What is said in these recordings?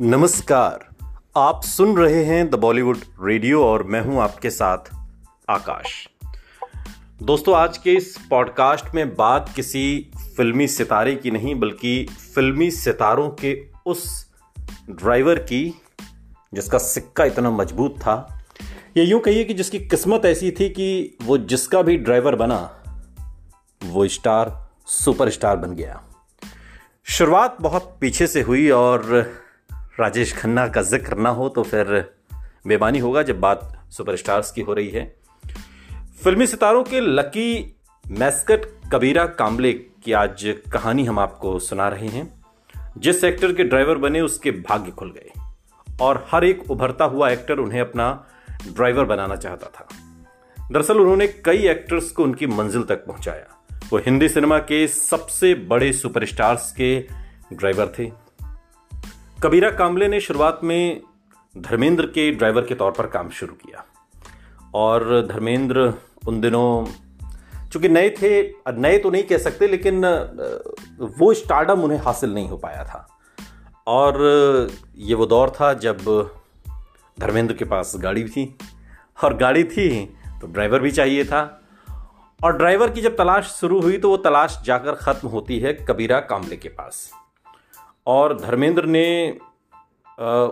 नमस्कार। आप सुन रहे हैं द बॉलीवुड रेडियो और मैं हूँ आपके साथ आकाश। दोस्तों, आज के इस पॉडकास्ट में बात किसी फिल्मी सितारे की नहीं, बल्कि फिल्मी सितारों के उस ड्राइवर की, जिसका सिक्का इतना मज़बूत था। ये यूँ कहिए कि जिसकी किस्मत ऐसी थी कि वो जिसका भी ड्राइवर बना, वो स्टार सुपरस्टार बन गया। शुरुआत बहुत पीछे से हुई और राजेश खन्ना का ज़िक्र ना हो तो फिर बेबानी होगा जब बात सुपरस्टार्स की हो रही है। फिल्मी सितारों के लकी मैस्कट कबीरा कामले की आज कहानी हम आपको सुना रहे हैं। जिस एक्टर के ड्राइवर बने, उसके भाग्य खुल गए। और हर एक उभरता हुआ एक्टर उन्हें अपना ड्राइवर बनाना चाहता था। दरअसल उन्होंने कई एक्टर्स को उनकी मंजिल तक पहुँचाया। वो हिंदी सिनेमा के सबसे बड़े सुपरस्टार्स के ड्राइवर थे। कबीरा कामले ने शुरुआत में धर्मेंद्र के ड्राइवर के तौर पर काम शुरू किया। और धर्मेंद्र उन दिनों, चूँकि नए थे नए तो नहीं कह सकते, लेकिन वो स्टार्डम उन्हें हासिल नहीं हो पाया था। और ये वो दौर था जब धर्मेंद्र के पास गाड़ी थी, और गाड़ी थी तो ड्राइवर भी चाहिए था। और ड्राइवर की जब तलाश शुरू हुई तो वो तलाश जाकर ख़त्म होती है कबीरा कामले के पास। और धर्मेंद्र ने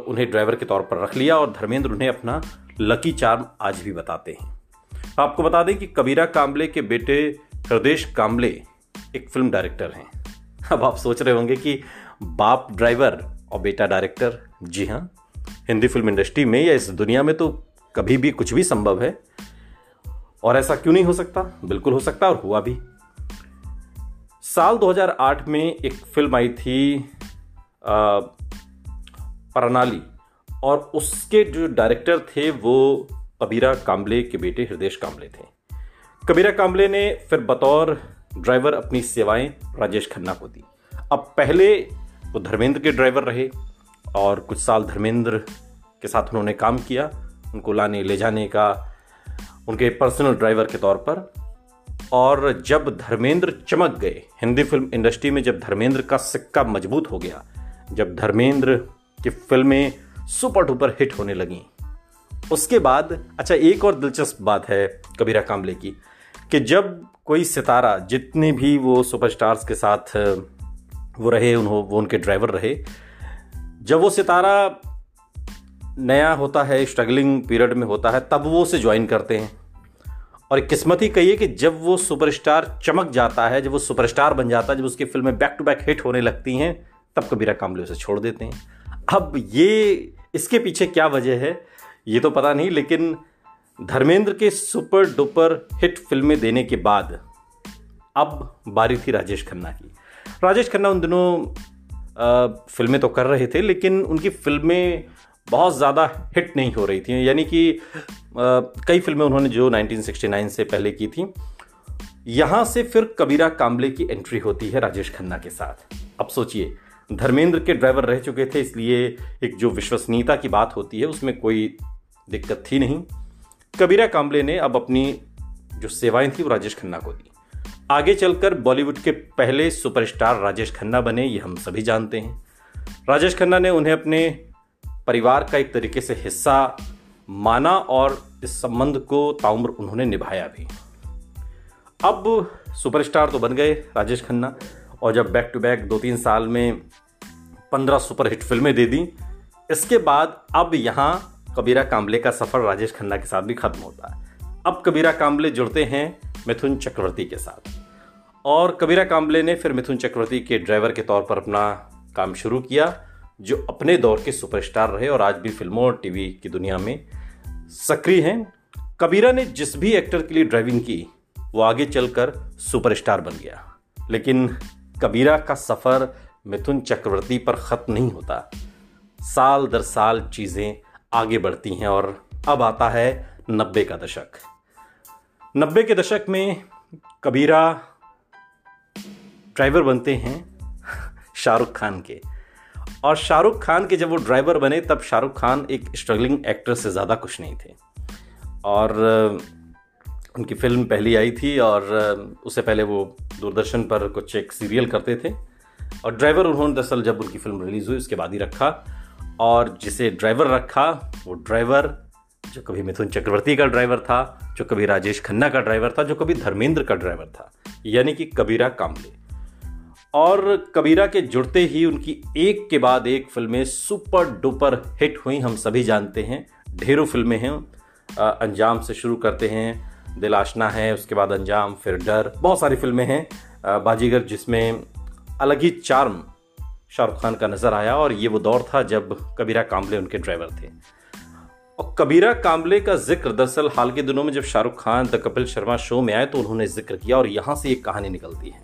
उन्हें ड्राइवर के तौर पर रख लिया और धर्मेंद्र उन्हें अपना लकी चार्म आज भी बताते हैं। आपको बता दें कि कबीरा काम्बले के बेटे प्रदेश काम्बले एक फ़िल्म डायरेक्टर हैं। अब आप सोच रहे होंगे कि बाप ड्राइवर और बेटा डायरेक्टर, जी हाँ हिंदी फ़िल्म इंडस्ट्री में या इस दुनिया में तो कभी भी कुछ भी संभव है। और ऐसा क्यों नहीं हो सकता? बिल्कुल हो सकता और हुआ भी। साल 2008 में एक फ़िल्म आई थी प्रणाली और उसके जो डायरेक्टर थे वो कबीरा कामले के बेटे हृदय कामले थे। कबीरा कामले ने फिर बतौर ड्राइवर अपनी सेवाएँ राजेश खन्ना को दी। अब पहले वो धर्मेंद्र के ड्राइवर रहे और कुछ साल धर्मेंद्र के साथ उन्होंने काम किया। उनको लाने, ले जाने का, उनके पर्सनल ड्राइवर के तौर पर। और जब धर्मेंद्र चमक गए, हिंदी फ़िल्म इंडस्ट्री में जब धर्मेंद्र का सिक्का मज़बूत हो गया जब धर्मेंद्र की फ़िल्में सुपर डुपर हिट होने लगी। उसके बाद अच्छा एक और दिलचस्प बात है कबीरा कामले की, कि जब कोई सितारा, जितने भी वो सुपरस्टार्स के साथ, वो रहे, उन्हों, वो उनके ड्राइवर रहे, जब वो सितारा नया होता है, स्ट्रगलिंग पीरियड में होता है, तब वो उसे ज्वाइन करते हैं। और किस्मत ही कहिए कि जब वो सुपरस्टार चमक जाता है, जब वो सुपरस्टार बन जाता है, जब उसकी फ़िल्में बैक टू बैक हिट होने लगती हैं तब कबीरा कामले उसे छोड़ देते हैं। अब ये, इसके पीछे क्या वजह है, ये तो पता नहीं, लेकिन धर्मेंद्र के सुपर डुपर हिट फ़िल्में देने के बाद, अब बारी थी राजेश खन्ना की। राजेश खन्ना उन दिनों फ़िल्में तो कर रहे थे, लेकिन उनकी फ़िल्में बहुत ज़्यादा हिट नहीं हो रही थी। यानी कि कई फ़िल्में उन्होंने जो 1969 से पहले की थी, यहाँ से फिर कबीरा कामले की एंट्री होती है राजेश खन्ना के साथ। अब सोचिए धर्मेंद्र के ड्राइवर रह चुके थे, इसलिए एक जो विश्वसनीयता की बात होती है, उसमें कोई दिक्कत थी नहीं। कबीरा कामले ने अब अपनी जो सेवाएँ थी, वो राजेश खन्ना को दी। आगे चलकर बॉलीवुड के पहले सुपरस्टार राजेश खन्ना बने, ये हम सभी जानते हैं। राजेश खन्ना ने उन्हें अपने परिवार का एक तरीके से हिस्सा माना और इस संबंध को ताउम्र उन्होंने निभाया भी। अब सुपरस्टार तो बन गए राजेश खन्ना। और जब बैक टू बैक दो तीन साल में पंद्रह सुपरहिट फ़िल्में दे दी, इसके बाद अब यहाँ कबीरा कामले का सफ़र राजेश खन्ना के साथ भी खत्म होता है। अब कबीरा कामले जुड़ते हैं मिथुन चक्रवर्ती के साथ। और कबीरा कामले ने फिर मिथुन चक्रवर्ती के ड्राइवर के तौर पर अपना काम शुरू किया, जो अपने दौर के सुपरस्टार रहे और आज भी फ़िल्मों और टीवी की दुनिया में सक्रिय हैं। कबीरा ने जिस भी एक्टर के लिए ड्राइविंग की, वो आगे चलकर सुपरस्टार बन गया। लेकिन कबीरा का सफ़र मिथुन चक्रवर्ती पर ख़त्म नहीं होता। साल दर साल चीज़ें आगे बढ़ती हैं और अब आता है नब्बे का दशक। नब्बे के दशक में कबीरा ड्राइवर बनते हैं शाहरुख खान के। और शाहरुख खान के जब वो ड्राइवर बने, तब शाहरुख खान एक स्ट्रगलिंग एक्टर से ज़्यादा कुछ नहीं थे। और उनकी फ़िल्म पहली आई थी और उससे पहले वो दूरदर्शन पर कुछ एक सीरियल करते थे। और ड्राइवर उन्होंने दरअसल जब उनकी फ़िल्म रिलीज़ हुई, उसके बाद ही रखा। और जिसे ड्राइवर रखा, वो ड्राइवर, जो कभी मिथुन चक्रवर्ती का ड्राइवर था, जो कभी राजेश खन्ना का ड्राइवर था, जो कभी धर्मेंद्र का ड्राइवर था, यानी कि कबीरा कामले। और कबीरा के जुड़ते ही उनकी एक के बाद एक फ़िल्में सुपर डुपर हिट हुई, हम सभी जानते हैं। ढेरों फ़िल्में हैं। अंजाम से शुरू करते हैं। दिल आशना है, उसके बाद अंजाम, फिर डर, बहुत सारी फ़िल्में हैं बाजीगर जिसमें अलग ही चार्म शाहरुख खान का नज़र आया और ये वो दौर था जब कबीरा कामले उनके ड्राइवर थे। और कबीरा कामले का ज़िक्र दरअसल हाल के दिनों में जब शाहरुख खान द कपिल शर्मा शो में आए तो उन्होंने ज़िक्र किया और यहाँ से एक कहानी निकलती है।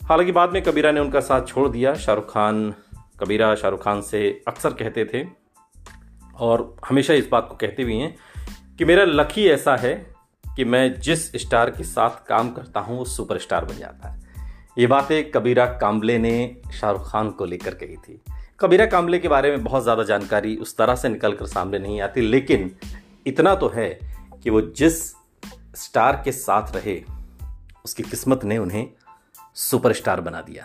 हालाँकि बाद में कबीरा ने उनका साथ छोड़ दिया। शाहरुख खान, कबीरा शाहरुख खान से अक्सर कहते थे और हमेशा इस बात को कहते भी हैं कि मेरा लकी ऐसा है कि मैं जिस स्टार के साथ काम करता हूँ, वो सुपरस्टार बन जाता है। ये बातें कबीरा काम्बले ने शाहरुख खान को लेकर कही थी। कबीरा काम्बले के बारे में बहुत ज़्यादा जानकारी उस तरह से निकल कर सामने नहीं आती, लेकिन इतना तो है कि वो जिस स्टार के साथ रहे, उसकी किस्मत ने उन्हें सुपरस्टार बना दिया।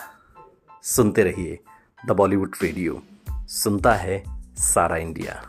सुनते रहिए द बॉलीवुड रेडियो। सुनता है सारा इंडिया।